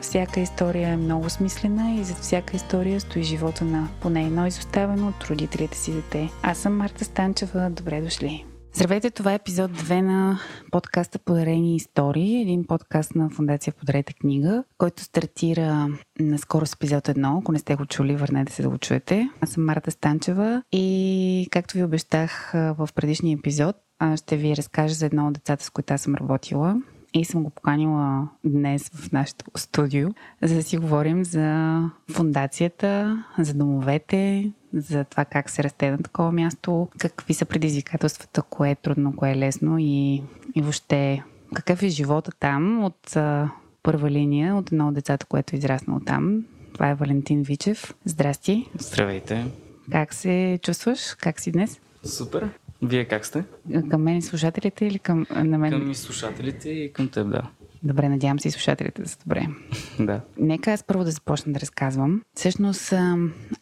всяка история е много смислена и зад всяка история стои живота на поне едно изоставено от родителите си дете. Аз съм Марта Станчева. Добре дошли! Здравейте, това е епизод 2 на подкаста Подарени истории, един подкаст на Фундация Подарете книга, който стартира наскоро с епизод 1. Ако не сте го чули, върнете се да го чуете. Аз съм Марта Станчева и както ви обещах в предишния епизод, ще ви разкажа за едно от децата, с които аз съм работила и съм го поканила днес в нашето студио, за да си говорим за фундацията, за домовете, за това как се расте на такова място, какви са предизвикателствата, кое е трудно, кое е лесно и, и въобще какъв е живота там от а, първа линия, от едно от децата, което е израснало там. Това е Валентин Вичев. Здрасти. Здравейте. Как се чувстваш? Как си днес? Супер. Вие как сте? Към мен и слушателите или към на мен? Към и слушателите и към теб, да. Добре, надявам се и слушателите да са добре. да. Нека аз първо да започна да разказвам. Всъщност,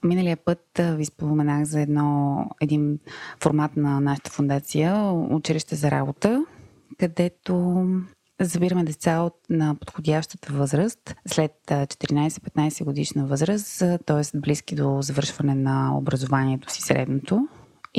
миналия път ви споменах за едно, един формат на нашата фундация Училище за работа, където Забираме деца от, на подходящата възраст, след 14-15 годишна възраст, т.е. близки до завършване на образованието си средното,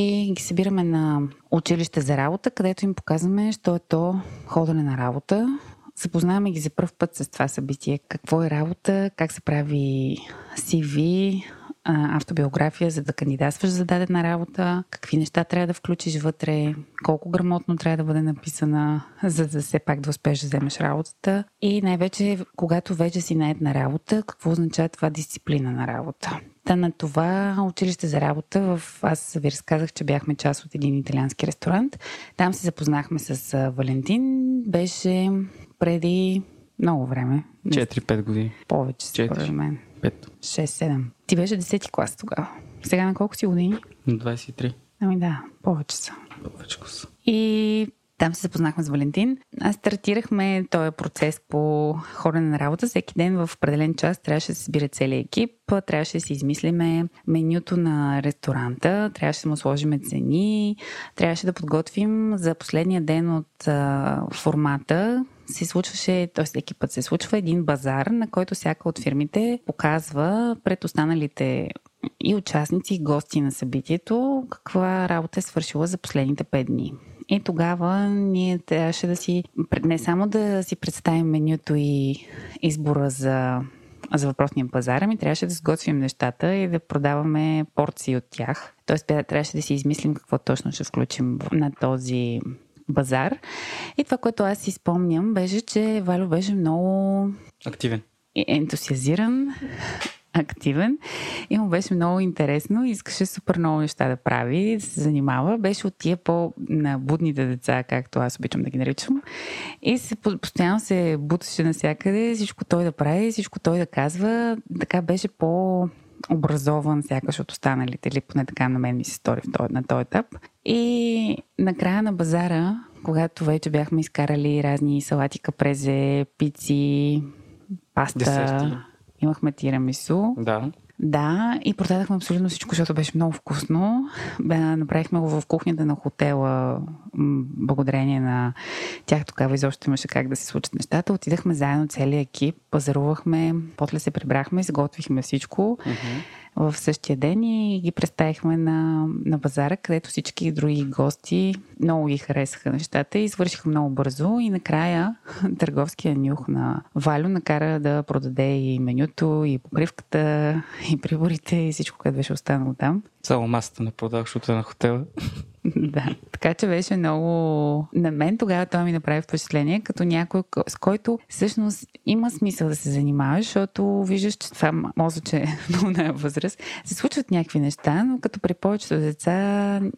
и ги събираме на училище за работа, където им показваме, що е то ходене на работа. Запознаваме ги за първ път с това събитие. Какво е работа, как се прави CV, автобиография, за да кандидатстваш за дадена работа, какви неща трябва да включиш вътре, колко грамотно трябва да бъде написана, за да все пак да успееш да вземеш работата. И най-вече, когато вече си наед на работа, какво означава това дисциплина на работа. Та на това училище за работа, в... аз ви разказах, че бяхме част от един италиански ресторант. Там се запознахме с Валентин. Беше преди много време. 4-5 години. Повече, според мен. 5. 6-7. Ти беше 10 клас тогава. Сега на колко си години? 23. Ами да, повече са. Повече са. И там се запознахме с Валентин. Аз стартирахме този процес по ходене на работа. Всеки ден в определен час трябваше да се събира целият екип. Трябваше да си измислиме менюто на ресторанта. Трябваше да му сложиме цени. Трябваше да подготвим за последния ден от а, формата, се случваше, т.е. всеки път се случва един базар, на който всяка от фирмите показва пред останалите и участници, и гости на събитието, каква работа е свършила за последните 5 дни. И тогава ние трябваше да си, не само да си представим менюто и избора за, за въпросния пазар, ами трябваше да сготвим нещата и да продаваме порции от тях. Тоест трябваше да си измислим какво точно ще включим на този базар. И това, което аз си спомням, беше, че Валю беше много... Активен. Ентусиазиран, активен и му беше много интересно. Искаше супер много неща да прави, да се занимава. Беше от тия по-будните деца, както аз обичам да ги наричам. И се, постоянно се буташе навсякъде, всичко той да прави, всичко той да казва. Така беше по образован сякаш от останалите, или поне така на мен ми се стори на този етап. И накрая на базара, когато вече бяхме изкарали разни салати, капрезе, пици, паста, Десерти. имахме тирамису. Да. Да, и продадахме абсолютно всичко, защото беше много вкусно. Направихме го в кухнята на хотела, благодарение на тях тогава изобщо имаше как да се случат нещата. Отидахме заедно целият екип, пазарувахме, после се прибрахме, изготвихме всичко. Uh-huh в същия ден и ги представихме на, на пазара, където всички други гости много ги харесаха нещата и свършиха много бързо и накрая търговския нюх на Валю накара да продаде и менюто, и покривката, и приборите, и всичко, което беше останало там. Само масата не продах, защото е на хотела. да, така че беше много... На мен тогава той ми направи впечатление, като някой, с който всъщност има смисъл да се занимаваш, защото виждаш, че това може, че е много на възраст, се случват някакви неща, но като при повечето деца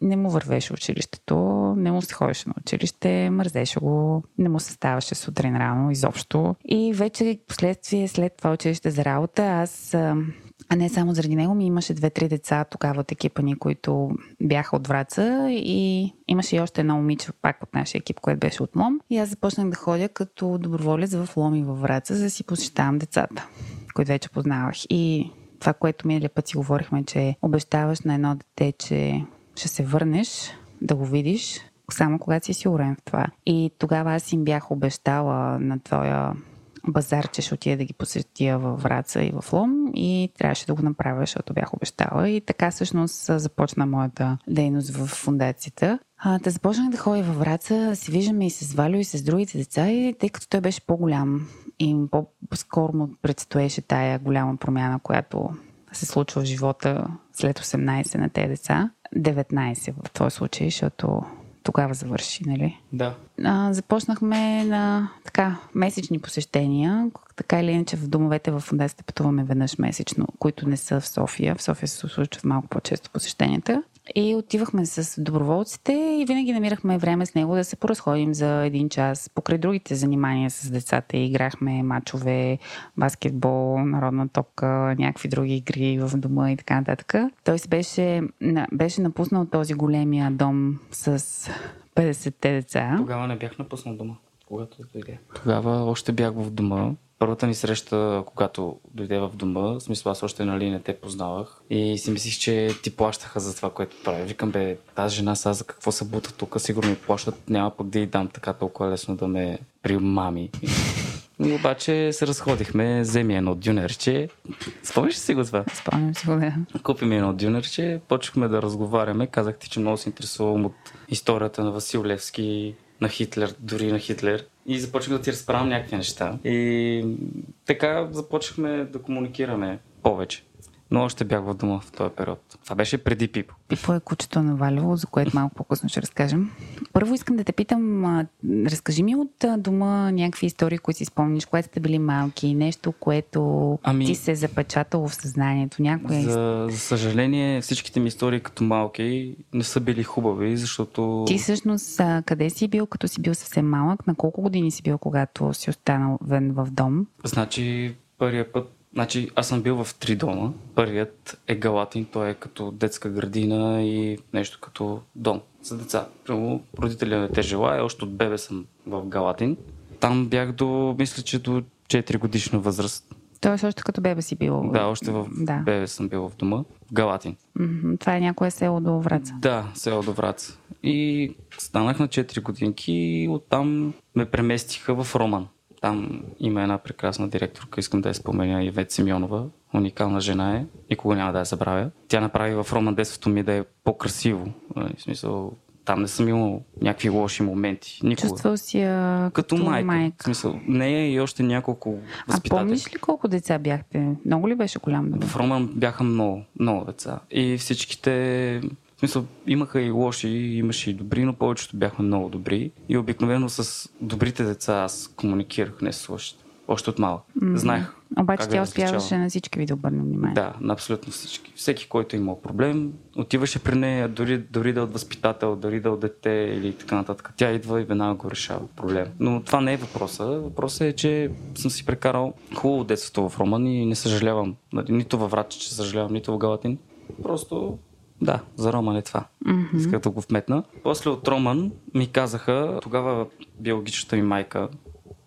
не му вървеше училището, не му се ходеше на училище, мързеше го, не му се ставаше сутрин рано изобщо. И вече последствие след това училище за работа, аз А не само заради него, ми имаше две-три деца тогава от екипа ни, които бяха от Враца и имаше и още едно момиче пак от нашия екип, което беше от Лом. И аз започнах да ходя като доброволец в Лом и във Враца, за да си посещавам децата, които вече познавах. И това, което миналия път си говорихме, че обещаваш на едно дете, че ще се върнеш да го видиш, само когато си сигурен в това. И тогава аз им бях обещала на твоя базар, че ще отида да ги посетя във Враца и в Лом и трябваше да го направя, защото бях обещала. И така всъщност започна моята дейност в фундацията. А, да започнах да ходя във Враца, се виждаме и с Валю и с другите деца, и тъй като той беше по-голям и по-скоро му предстоеше тая голяма промяна, която се случва в живота след 18 на тези деца. 19 в този случай, защото тогава завърши, нали? Да. А, започнахме на така месечни посещения. Така или иначе в домовете в фундацията пътуваме веднъж месечно, които не са в София. В София се случват малко по-често посещенията. И отивахме с доброволците и винаги намирахме време с него да се поразходим за един час. Покрай другите занимания с децата играхме мачове, баскетбол, народна топка, някакви други игри в дома и така нататък. Той се беше, беше напуснал този големия дом с 50-те деца. Тогава не бях напуснал дома, когато дойде. Тогава още бях в дома първата ни среща, когато дойде в дома, в смисъл аз още нали не те познавах и си мислих, че ти плащаха за това, което прави. Викам, бе, тази жена сега за какво се бута тук, сигурно ми плащат, няма пък да й дам така толкова лесно да ме мами. И обаче се разходихме, вземи едно дюнерче. Спомниш ли си го това? Спомням си го, да. Купи ми едно дюнерче, почнахме да разговаряме. Казах ти, че много се интересувам от историята на Васил Левски, на Хитлер, дори на Хитлер. И започнах да ти разправям някакви неща. И така започнахме да комуникираме повече. Но още бях в дома в този период. Това беше преди Пипо. Пипо е кучето на Валево, за което малко по-късно ще разкажем. Първо искам да те питам, разкажи ми от дома някакви истории, които си спомниш, когато сте били малки, нещо, което ами, ти се е запечатало в съзнанието. Някоя... За, за съжаление, всичките ми истории като малки не са били хубави, защото... Ти всъщност къде си бил, като си бил съвсем малък? На колко години си бил, когато си останал в дом? Значи, първия път Значи, аз съм бил в три дома. Първият е Галатин, той е като детска градина и нещо като дом за деца. Прямо родителя не те желая, още от бебе съм в Галатин. Там бях до, мисля, че до 4 годишна възраст. Тоест още като бебе си бил? Да, още в да. бебе съм бил в дома. В Галатин. Mm-hmm. Това е някое село до Враца? Да, село до Враца. И станах на 4 годинки и оттам ме преместиха в Роман. Там има една прекрасна директорка, искам да я споменя, Ивет Симеонова. Уникална жена е, никога няма да я забравя. Тя направи в Роман детството ми да е по-красиво. В смисъл, там не съм имал някакви лоши моменти. Никога. Чувствал си я като, като майка. майка. В смисъл, нея и още няколко възпитатели. А помниш ли колко деца бяхте? Много ли беше голям? Да? В Роман бяха много, много деца. И всичките смисъл, имаха и лоши, имаше и добри, но повечето бяхме много добри. И обикновено с добрите деца аз комуникирах, не с лошите. Още от малък. Mm-hmm. Знаех. Обаче тя успяваше на всички ви да обърне внимание. Да, на абсолютно всички. Всеки, който е имал проблем, отиваше при нея, дори, дори да е от възпитател, дори да е от дете или така нататък. Тя идва и веднага го решава проблем. Но това не е въпроса. Въпросът е, че съм си прекарал хубаво детството в Роман и не съжалявам. Нали, нито във Врача, че съжалявам, нито в Галатин. Просто да, за Роман е това. Mm-hmm. Исках да го вметна. После от Роман ми казаха, тогава биологичната ми майка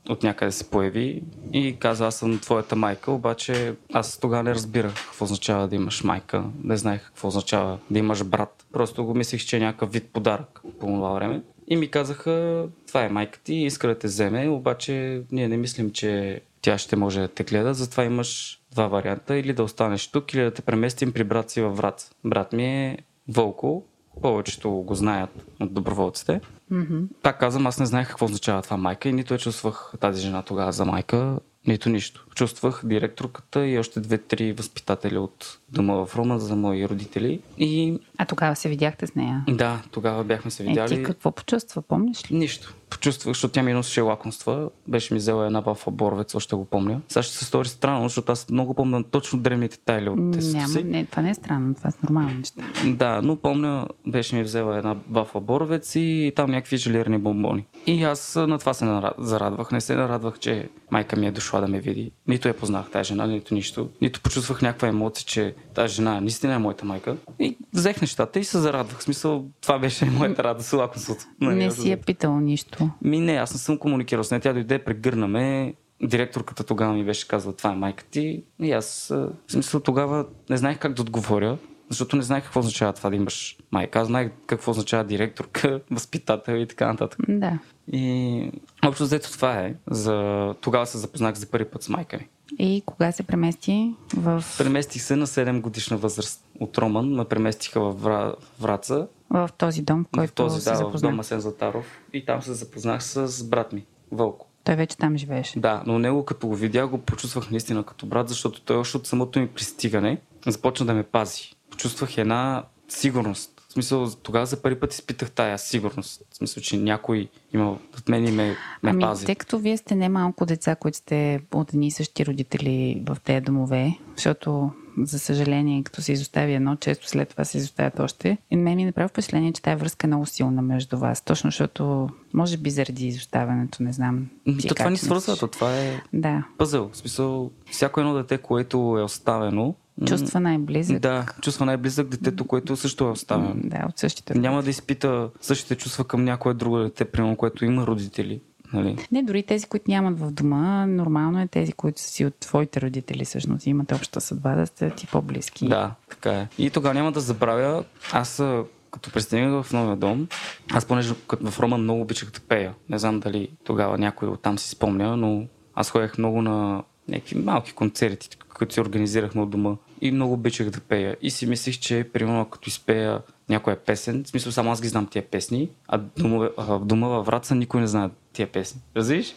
от някъде се появи и каза, аз съм твоята майка, обаче аз тогава не разбирах какво означава да имаш майка, не знаех какво означава да имаш брат. Просто го мислих, че е някакъв вид подарък по това време. И ми казаха, това е майка ти, иска да те вземе, обаче ние не мислим, че тя ще може да те гледа, затова имаш два варианта. Или да останеш тук, или да те преместим при брат си във Враца. Брат ми е Вълко, повечето го знаят от доброволците. Mm-hmm. Пак казвам, аз не знаех какво означава това майка и нито я чувствах тази жена тогава за майка, нито нищо. Чувствах директорката и още две-три възпитатели от дома в Рома за мои родители. И... А тогава се видяхте с нея? Да, тогава бяхме се видяли. Е, ти какво почувства, помниш ли? Нищо. Почувствах, защото тя ми носеше лакомства. Беше ми взела една бафа боровец, още го помня. Сега ще се стори странно, защото аз много помня точно древните тайли от тестото Няма, си. Не, това не е странно, това е нормално неща. Да, но помня, беше ми взела една бафа боровец и там някакви желирани бомбони. И аз на това се зарадвах. Не се нарадвах, че майка ми е дошла да ме види. Нито я познах тази жена, нито нищо. Нито почувствах някаква емоция, че тази жена наистина е моята майка. И взех нещата и се зарадвах. В смисъл, това беше моята радост, лакомството. Нали, не си е питал нищо. Ми не, аз не съм комуникирал с нея. Тя дойде, прегърна ме, директорката тогава ми беше казала, това е майка ти. И аз, в смисъл, тогава не знаех как да отговоря, защото не знаех какво означава това да имаш майка. Аз знаех какво означава директорка, възпитател и така нататък. Да. И общо взето това е. За... Тогава се запознах за първи път с майка ми. И кога се премести в... Преместих се на 7 годишна възраст от Роман. Ме преместиха в Вра... Враца. В този дом, в който в този, се да, запознах. в дома Сен Златаров. И там се запознах с брат ми, Вълко. Той вече там живееше. Да, но него като го видях, го почувствах наистина като брат, защото той още от самото ми пристигане започна да ме пази. Почувствах една сигурност. В смисъл, тогава за първи път изпитах тая сигурност. В смисъл, че някой има от мен и ме, ме ами, пази. Тъй като вие сте немалко деца, които сте от едни и същи родители в тези домове, защото за съжаление, като се изостави едно, често след това се изоставят още. И мен ми направи впечатление, че тази връзка е много силна между вас. Точно защото, може би заради изоставянето, не знам. То това ни свързва, то това е да. пъзел. В смисъл, всяко едно дете, което е оставено, Чувства най-близък. Да, чувства най-близък детето, което също е оставено. Да, от същите. Родители. Няма да изпита същите чувства към някое друго дете, примерно, което има родители. Нали? Не, дори тези, които нямат в дома, нормално е тези, които са си от твоите родители, всъщност имат обща съдба, да сте ти по-близки. Да, така е. И тогава няма да забравя, аз като пристигнах в новия дом, аз понеже като в Рома много обичах да пея. Не знам дали тогава някой от там си спомня, но аз ходех много на някакви малки концерти, които си организирахме от дома и много обичах да пея. И си мислих, че примерно като изпея някоя песен, в смисъл само аз ги знам тия песни, а дома, в дома във Враца никой не знае тия песни. Разбираш?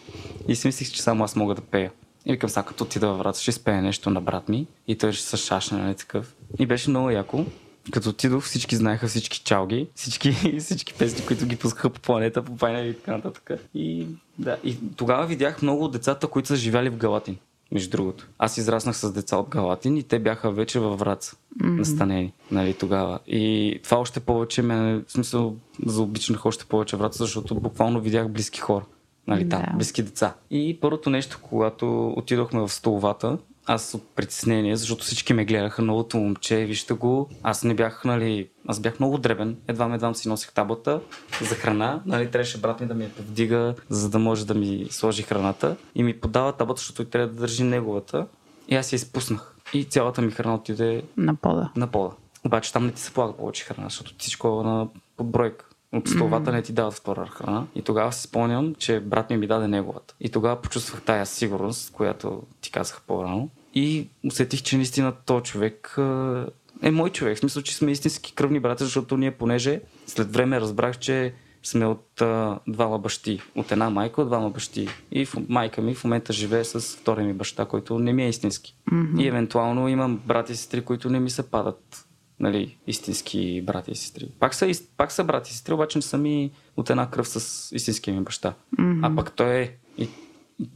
И си мислих, че само аз мога да пея. И викам, сега като отида във Враца, ще изпея нещо на брат ми и той ще се шашне, нали такъв. И беше много яко. Като отидох, всички знаеха всички чалги, всички, всички песни, които ги пускаха по планета, по пайна и така нататък. И, да, и тогава видях много от децата, които са живяли в Галатин между другото. Аз израснах с деца от Галатин и те бяха вече във Враца, mm-hmm. настанени, нали, тогава. И това още повече ме, в смисъл, заобичнах още повече Враца, защото буквално видях близки хора, нали, там, да. близки деца. И първото нещо, когато отидохме в столовата, аз от притеснение, защото всички ме гледаха, новото момче, вижте го. Аз не бях, нали, аз бях много дребен, едва едва си носих таблата за храна, нали, трябваше брат ми да ми я повдига, за да може да ми сложи храната и ми подава таблата, защото той трябва да държи неговата. И аз я изпуснах. И цялата ми храна отиде на пода. На пода. Обаче там не ти се полага повече храна, защото всичко е на подбройка. От столовата mm-hmm. не ти дават втора храна. И тогава си спомням, че брат ми ми даде неговата. И тогава почувствах тая сигурност, която ти казах по-рано. И усетих, че наистина този човек е мой човек. В смисъл, че сме истински кръвни брата, защото ние понеже след време разбрах, че сме от а, двама бащи. От една майка, от двама бащи. И в, майка ми в момента живее с втория ми баща, който не ми е истински. Mm-hmm. И евентуално имам брати и сестри, които не ми се падат. Нали, истински брати и сестри. Пак са, пак са брати и сестри, обаче не са ми от една кръв с истинския ми баща. Mm-hmm. А пък той е. И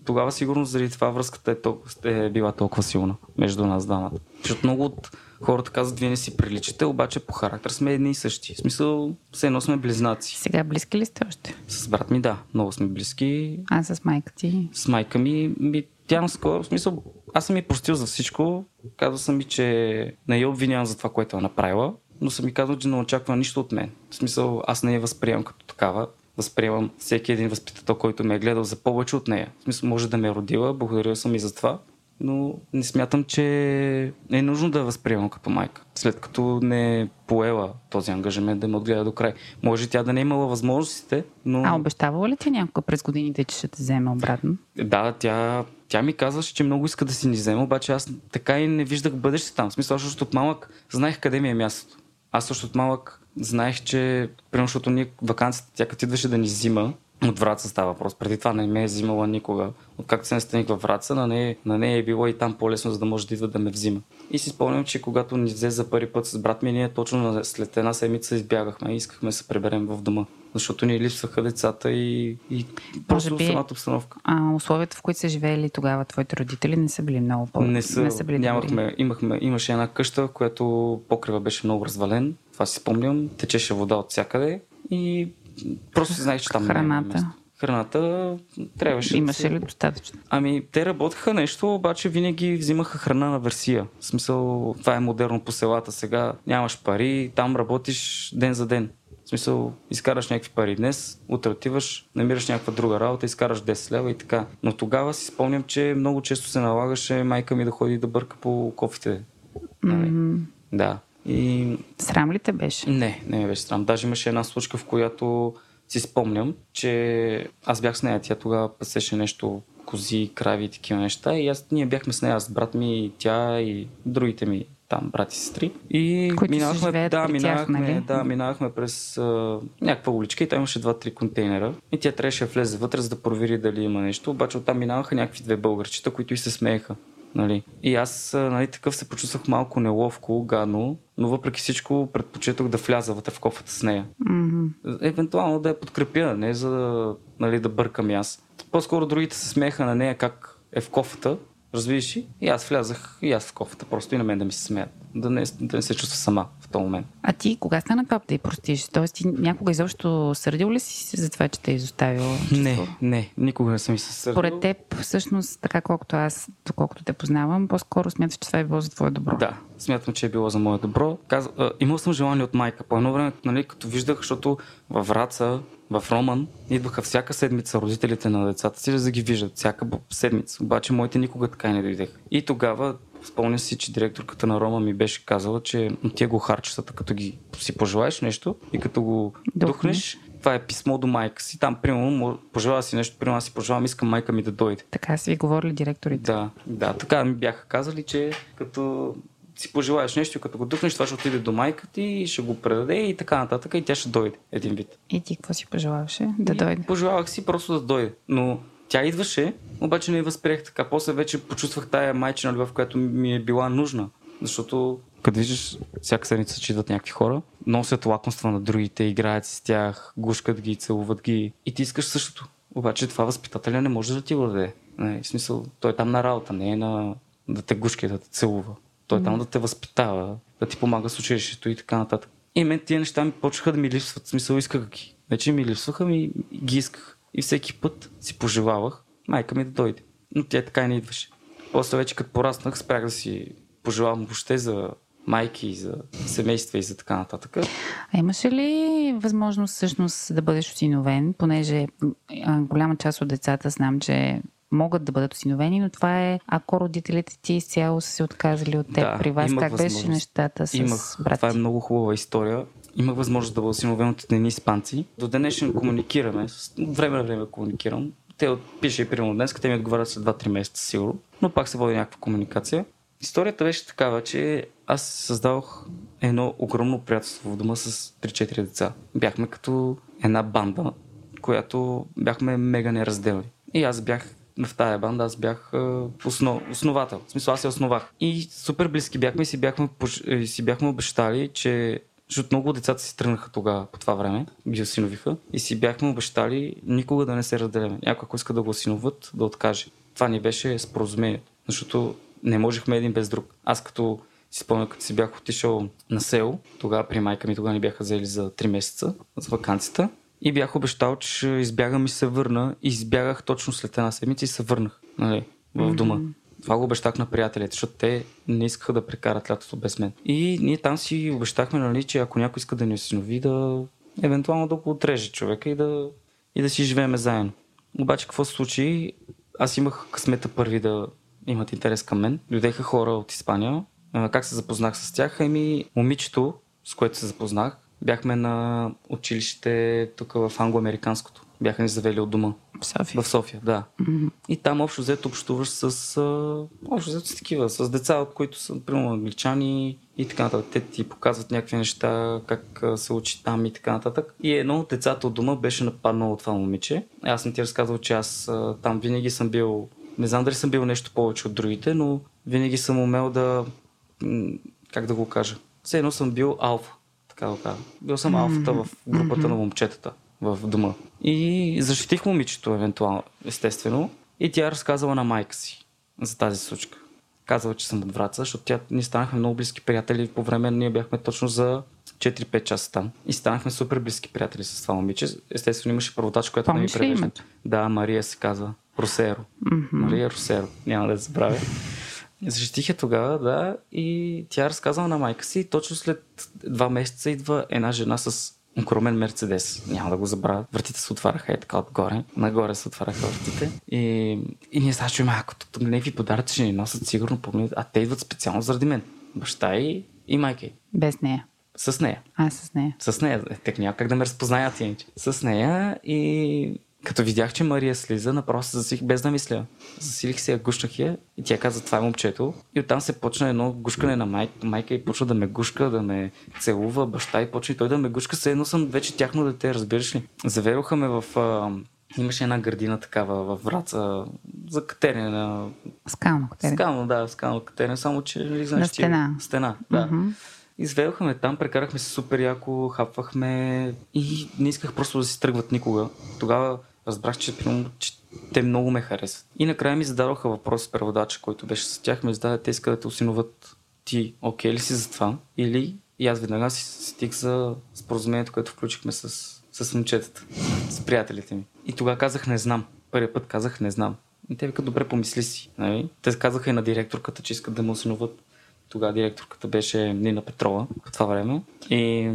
тогава сигурно заради това връзката е, толкова, е била толкова силна между нас двамата. Защото много от хората казват, вие не си приличате, обаче по характер сме едни и същи. В смисъл, все едно сме близнаци. Сега близки ли сте още? С брат ми, да. Много сме близки. А с майка ти? С майка ми, ми тя наскоро, в смисъл, аз съм ми простил за всичко. Казал съм ми, че не я обвинявам за това, което е направила, но съм ми казал, че не очаква нищо от мен. В смисъл, аз не я възприемам като такава възприемам всеки един възпитател, който ме е гледал за повече от нея. В смисъл, може да ме е родила, благодаря съм и за това, но не смятам, че е нужно да я възприемам като майка. След като не е поела този ангажимент да ме отгледа до край. Може тя да не е имала възможностите, но... А обещавала ли ти някога през годините, че ще те вземе обратно? Да, тя, тя ми казваше, че много иска да си ни вземе, обаче аз така и не виждах бъдеще там. В смисъл, защото от малък знаех къде ми е мястото. Аз също от малък знаех, че, примерно, защото ние вакансията, тя като идваше да ни взима, от Враца става въпрос. Преди това не ме е взимала никога. Откакто се настаних във Враца, на нея, на нея е било и там по-лесно, за да може да идва да ме взима. И си спомням, че когато ни взе за първи път с брат ми, ние точно след една седмица избягахме и искахме да се преберем в дома. Защото ни липсваха децата и, и просто би, самата обстановка. А условията, в които са живеели тогава твоите родители, не са били много по Не са, не са били нямахме, имахме, имаше една къща, която покрива беше много развален. Това си спомням. Течеше вода от всякъде и Просто знаеш, че там Храната. Храната трябваше. Имаше да ли достатъчно? Ами, те работеха нещо, обаче винаги взимаха храна на версия. В смисъл, това е модерно по селата сега. Нямаш пари, там работиш ден за ден. В смисъл, изкараш някакви пари днес, утре отиваш, намираш някаква друга работа, изкараш 10 лева и така. Но тогава си спомням, че много често се налагаше майка ми да ходи да бърка по кофите. М, Да. И Срам ли те беше? не, не ме беше срам. Даже имаше една случка, в която си спомням, че аз бях с нея. Тя тогава пасеше нещо, кози, крави и такива неща. И аз, ние бяхме с нея, с брат ми, тя и другите ми там брати и сестри. И Които минавахме, да, при тях, минавахме, нали? да, минавахме през а, някаква уличка и там имаше два-три контейнера. И тя трябваше да влезе вътре, за да провери дали има нещо. Обаче оттам минаваха някакви две българчета, които и се смееха. Нали. И аз нали, такъв се почувствах малко неловко, гадно, но въпреки всичко предпочитах да вляза вътре в кофата с нея. Мгм. Евентуално да я подкрепя, не за да, нали, да бъркам и аз. По-скоро другите се смееха на нея как е в кофата, разбираш ли? И аз влязах и аз в кофата, просто и на мен да ми се смеят. Да не, да не се чувства сама този момент. А ти кога стана това да й простиш? Тоест ти някога изобщо сърдил ли си се за това, че те е изоставил? Не, не, никога не съм и се сърдил. Според теб, всъщност, така колкото аз, доколкото те познавам, по-скоро смяташ, че това е било за твое добро. Да, смятам, че е било за мое добро. Каз... а, имал съм желание от майка. По едно време, нали, като виждах, защото във Враца, в Роман, идваха всяка седмица родителите на децата си за да ги виждат. Всяка седмица. Обаче моите никога така не дойдеха. И тогава спомня си, че директорката на Рома ми беше казала, че тия го харчетата, като ги си пожелаеш нещо и като го Духнеш. това е писмо до майка си. Там, примерно, пожела си нещо, примерно аз си пожелавам, искам майка ми да дойде. Така са ви говорили директорите. Да, да, така ми бяха казали, че като си пожелаеш нещо, и като го духнеш, това ще отиде до майка ти, ще го предаде и така нататък и тя ще дойде един вид. И ти какво си пожелаваше? Да И дойде. Пожелавах си просто да дойде. Но тя идваше, обаче не я възприех така. После вече почувствах тая майчина любов, която ми е била нужна. Защото като виждаш всяка седмица, че идват някакви хора, носят лакомства на другите, играят с тях, гушкат ги, целуват ги и ти искаш същото. Обаче това възпитателя не може да ти го даде. Не, в смисъл, той е там на работа, не е на да те гушки, да те целува. Той е там да те възпитава, да ти помага с училището и така нататък. И мен тия неща ми почнаха да ми липсват. В смисъл исках ги. Не, че ми липсваха, ми ги исках. И всеки път си пожелавах майка ми да дойде. Но тя така и не идваше. После вече като пораснах, спрях да си пожелавам въобще за майки, и за семейства и за така нататък. А имаше ли възможност всъщност да бъдеш осиновен, понеже голяма част от децата знам, че могат да бъдат осиновени, но това е ако родителите ти изцяло са се отказали от теб. Да, При вас как беше нещата с Имах, брат това е много хубава история. Имах възможност да бъда осиновен от едни испанци. До днешен комуникираме, с- време на време комуникирам. Те пише и примерно днес, те ми отговарят след 2-3 месеца сигурно, но пак се води някаква комуникация. Историята беше такава, че аз създавах едно огромно приятелство в дома с 3-4 деца. Бяхме като една банда, която бяхме мега неразделни. И аз бях в тая банда, аз бях основ, основател. В смисъл, аз се основах. И супер близки бяхме и си бяхме, е, си бяхме обещали, че защото много децата си тръгнаха тогава по това време, ги осиновиха и си бяхме обещали никога да не се разделяме. Някой, ако иска да го осиноват, да откаже. Това ни беше споразумението, защото не можехме един без друг. Аз като си спомня, като си бях отишъл на село, тогава при майка ми, тогава ни бяха взели за 3 месеца за вакансията и бях обещал, че избягам и се върна. И избягах точно след една седмица и се върнах нали, в дома. Това го обещах на приятелите, защото те не искаха да прекарат лятото без мен. И ние там си обещахме, нали, че ако някой иска да ни осинови, да евентуално да го отреже човека и да, и да си живееме заедно. Обаче какво се случи? Аз имах късмета първи да имат интерес към мен. Дойдеха хора от Испания. Как се запознах с тях? Ами, момичето, с което се запознах, бяхме на училище тук в англо-американското. Бяха ни завели от дома. В София. В София, да. И там общо взето общуваш с, а, общо взето с такива, с деца, от които са, примерно, англичани и така нататък. Те ти показват някакви неща, как се учи там и така нататък. И едно от децата от дома беше нападнало това момиче. Аз съм ти разказал, че аз а, там винаги съм бил, не знам дали съм бил нещо повече от другите, но винаги съм умел да, как да го кажа, все едно съм бил алфа, така го кажа. Бил съм алфата в групата на момчетата в дома. И защитих момичето, евентуално, естествено. И тя разказала на майка си за тази случка. казала, че съм от Враца, защото тя, ние станахме много близки приятели. По време ние бяхме точно за 4-5 часа там. И станахме супер близки приятели с това момиче. Естествено имаше преводач, която Помниш ли ми превежда. Да, Мария се казва. Росеро. Мгм. Мария Росеро. Няма да забравя. Защитих я тогава, да, и тя разказала на майка си. Точно след два месеца идва една жена с огромен Мерцедес. Няма да го забравя. Вратите се отваряха и така отгоре. Нагоре се отваряха вратите. И, и ние сега чуем, ако тук някакви подаръци ще ни носят сигурно помни, а те идват специално заради мен. Баща и, и майка й. Без нея. С нея. А, с нея. С нея. Те няма как да ме разпознаят иначе. С нея и като видях, че Мария слиза, направо се засих без да мисля. Засилих се, я гушнах я и тя каза, това е момчето. И оттам се почна едно гушкане на май... майка и почна да ме гушка, да ме целува баща и почна и той да ме гушка. Все едно съм вече тяхно дете, разбираш ли? Завероха ме в... А... Имаше една градина такава във Враца за катерене на... Скално катерене. Скално, да, скално катерене, само че... Нали, знаеш, На ти- стена. Стена, да. Мгм. Изведохме ме там, прекарахме се супер яко, хапвахме и не исках просто да си тръгват никога. Тогава разбрах, че, че те много ме харесват. И накрая ми зададоха въпрос с преводача, който беше с тях, ми зададе, те искат да те осиноват ти, окей ли си за това? Или и аз веднага си стих за споразумението, което включихме с, с момчетата, с приятелите ми. И тогава казах не знам. Първият път казах не знам. И те викат, добре, помисли си. Нали? Те казаха и на директорката, че искат да ме осиноват. Тогава директорката беше Нина Петрова по това време. И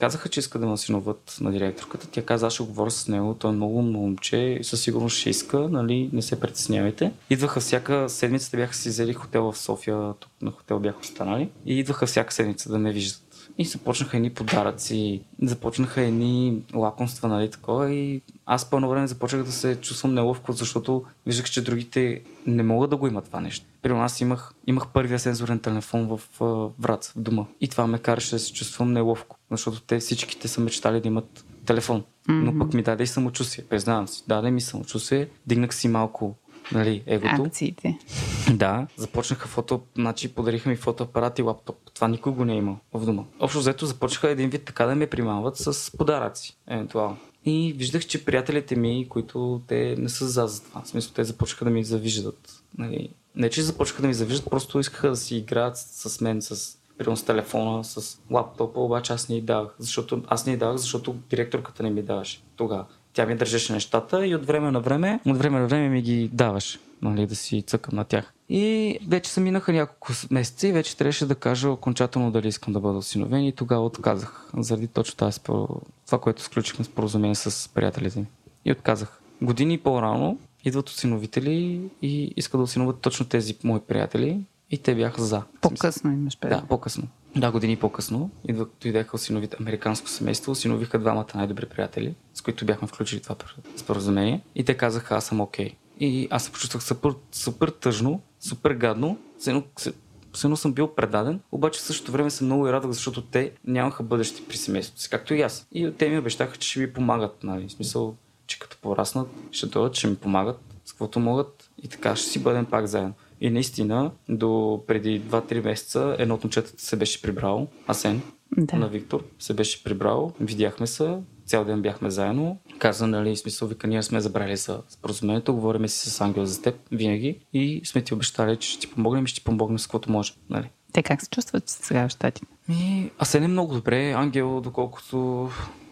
казаха, че иска да ме осиноват на директорката. Тя каза, аз ще говоря с него, той е много момче със сигурност ще иска, нали, не се притеснявайте. Идваха всяка седмица, бяха си взели хотел в София, тук на хотел бяха останали и идваха всяка седмица да ме виждат. И започнаха едни подаръци, започнаха едни лакомства, нали, такова. И аз по едно време започнах да се чувствам неловко, защото виждах, че другите не могат да го имат това нещо. Примерно аз имах, имах първия сензорен телефон в а, Враца, в дома. И това ме караше да се чувствам неловко, защото те всичките са мечтали да имат телефон. Но пък ми даде и самочувствие. Признавам си. Даде ми самочувствие. Дигнах си малко нали, егото. Акциите. Да, започнаха фото, значи подариха ми фотоапарат и лаптоп. Това никой го не е имал в дома. Общо взето започнаха един вид така да ме примамват с подаръци, евентуално. И виждах, че приятелите ми, които те не са за за това, в смисъл те започнаха да ми завиждат. Нали? Не, че започнаха да ми завиждат, просто искаха да си играят с мен, с примерно с телефона, с лаптопа, обаче аз не й давах. Защото, аз не й давах, защото директорката не ми даваше тогава. Тя ми държеше нещата и от време на време, от време на време ми ги даваш, нали, да си цъкам на тях. И вече са минаха няколко месеца и вече трябваше да кажа окончателно дали искам да бъда осиновен и тогава отказах. Заради точно тази това, което сключихме споразумение с приятелите ми. И отказах. Години по-рано идват осиновители и искат да осиноват точно тези мои приятели и те бяха за. По-късно имаш Да, предвид. по-късно. Да, години по-късно. Идват, дойдеха осиновите американско семейство, осиновиха двамата най-добри приятели, с които бяхме включили това споразумение. И те казаха, аз съм окей. И аз се почувствах супер, супер тъжно, супер гадно. Все едно- съм бил предаден, обаче в същото време се много и радвах, защото те нямаха бъдеще при семейството си, както и аз. И те ми обещаха, че ще ми помагат. Нали? В смисъл, че като пораснат, ще дойдат, ще ми помагат с каквото могат и така ще си бъдем пак заедно. И наистина, до преди 2-3 месеца, едно от момчетата се беше прибрал, Асен, Да. на Виктор, се беше прибрал, видяхме се, цял ден бяхме заедно. Каза, нали, смисъл, вика, ние сме забрали за споразумението, говориме си с Ангел за теб, винаги, и сме ти обещали, че ще ти помогнем и ще ти помогнем с каквото може. Нали. Те как се чувстват сега в щатите? И Асен е много добре, Ангел, доколкото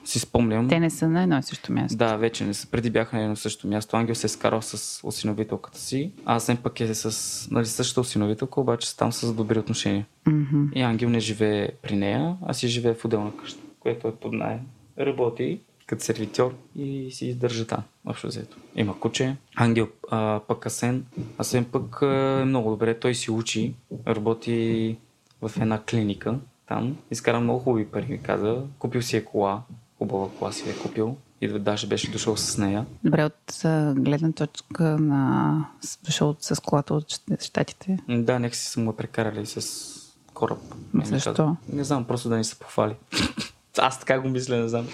си спомням. Те не са на едно и също място. Да, вече не са. Преди бяха на едно също място. Ангел се е скарал с осиновителката си, а Асен пък е с нали, същата осиновителка, обаче са там с добри отношения. Мгм. И Ангел не живее при нея, а си живее в отделна къща, което е под найем. Работи като сервитьор и си издържа там, общо взето. Има куче. Ангел а, пък Асен. Асен пък е много добре. Той си учи, работи в една клиника там. Изкара много хубави пари, ми каза. Купил си е кола. Хубава кола си е купил. И даже беше дошъл с нея. Добре, от гледна точка на дошъл с колата от щатите. Да, нека си са му я прекарали с кораб. Ме ми Защо? каза. Не знам, просто да ни се похвали. Аз така го мисля, не знам.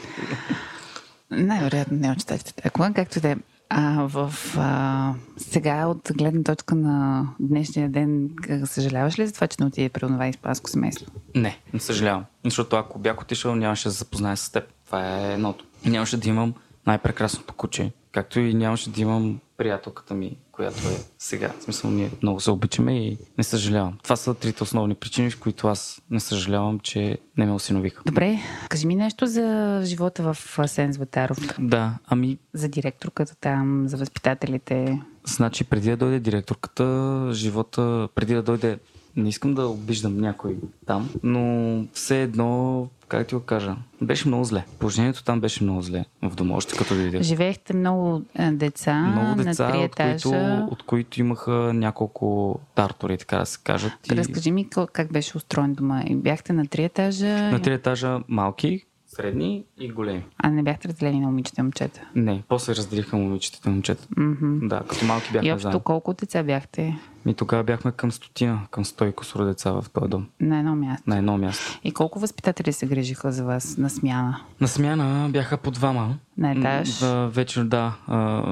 Най-вероятно не от щатите. Ако както и да е. А, в, а, сега от гледна точка на днешния ден, съжаляваш ли за това, че не отиде при това испанско семейство? Не, не съжалявам. Защото ако бях отишъл, нямаше да се запозная с теб. Това е едното. Нямаше да имам най-прекрасното куче, Както и нямаше да имам приятелката ми, която е сега. В смисъл, ние много се обичаме и не съжалявам. Това са трите основни причини, в които аз не съжалявам, че не ме осиновиха. Добре, кажи ми нещо за живота в Асен Златаров. Да, ами... За директорката там, за възпитателите. Значи, преди да дойде директорката, живота, преди да дойде не искам да обиждам някой там, но все едно, как ти го кажа, беше много зле. Положението там беше много зле в дома, още като дойде. Живеехте много деца, много деца на три от, които, от които имаха няколко тартори, така да се кажат. И Разкажи ми как- беше устроен дома. И Бяхте на три етажа, на три етажа малки, средни и големи. а не бяхте разделени на момичета и момчета. Не, после разделиха момичетата и момчета. Мгм. Да, като малки И бяхме общо заедно. колко деца бяхте И тогава бяхме към стотина, към сто и кусора деца в този дом. на едно място? На едно място. И колко възпитатели се грижиха за вас на смяна? На смяна бяха по двама. На етаж? М, вечер, да.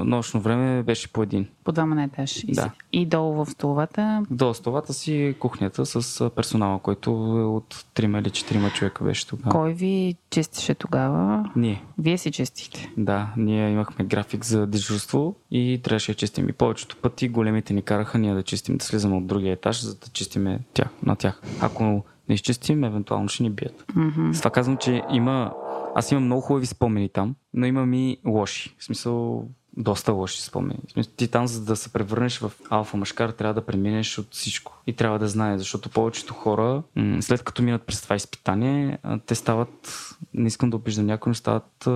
Нощно време беше по един. По двама на етаж. И, Да. и долу в столовата. До столата си кухнята с персонала, който е от 3 или 4 човека беше тогава. Кой ви чистеше тогава? Ние. Вие си чистихте. Да, ние имахме график за дежурство и трябваше да чистим. И повечето пъти големите ни караха ние да чистим, да слизаме от другия етаж, за да чистиме тях, на тях. Ако не изчистим, евентуално ще ни бият. Мгм. С това казвам, че има... Аз имам много хубави спомени там, но имам и лоши. В смисъл, доста лоши спомени. Ти там, за да се превърнеш в алфа машкар, трябва да преминеш от всичко. И трябва да знаеш, защото повечето хора, след като минат през това изпитание, те стават, не искам да обиждам някой, но стават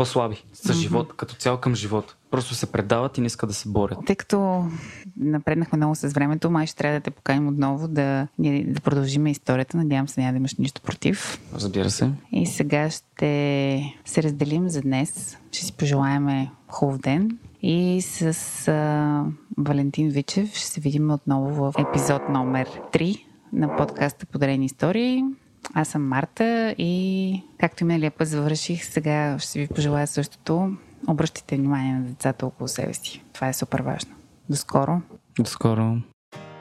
по-слаби с живот, като цяло към живота. Просто се предават и не искат да се борят. Тъй като напреднахме много с времето, май ще трябва да те поканим отново да, да продължим историята. Надявам се няма да имаш нищо против. Разбира се. И сега ще се разделим за днес. Ще си пожелаеме хубав ден. И с а, Валентин Вичев ще се видим отново в епизод номер 3 на подкаста Подарени истории. Аз съм Марта и както и миналия път завърших, сега ще ви пожелая същото. Обръщайте внимание на децата около себе си. Това е супер важно. До скоро! До скоро.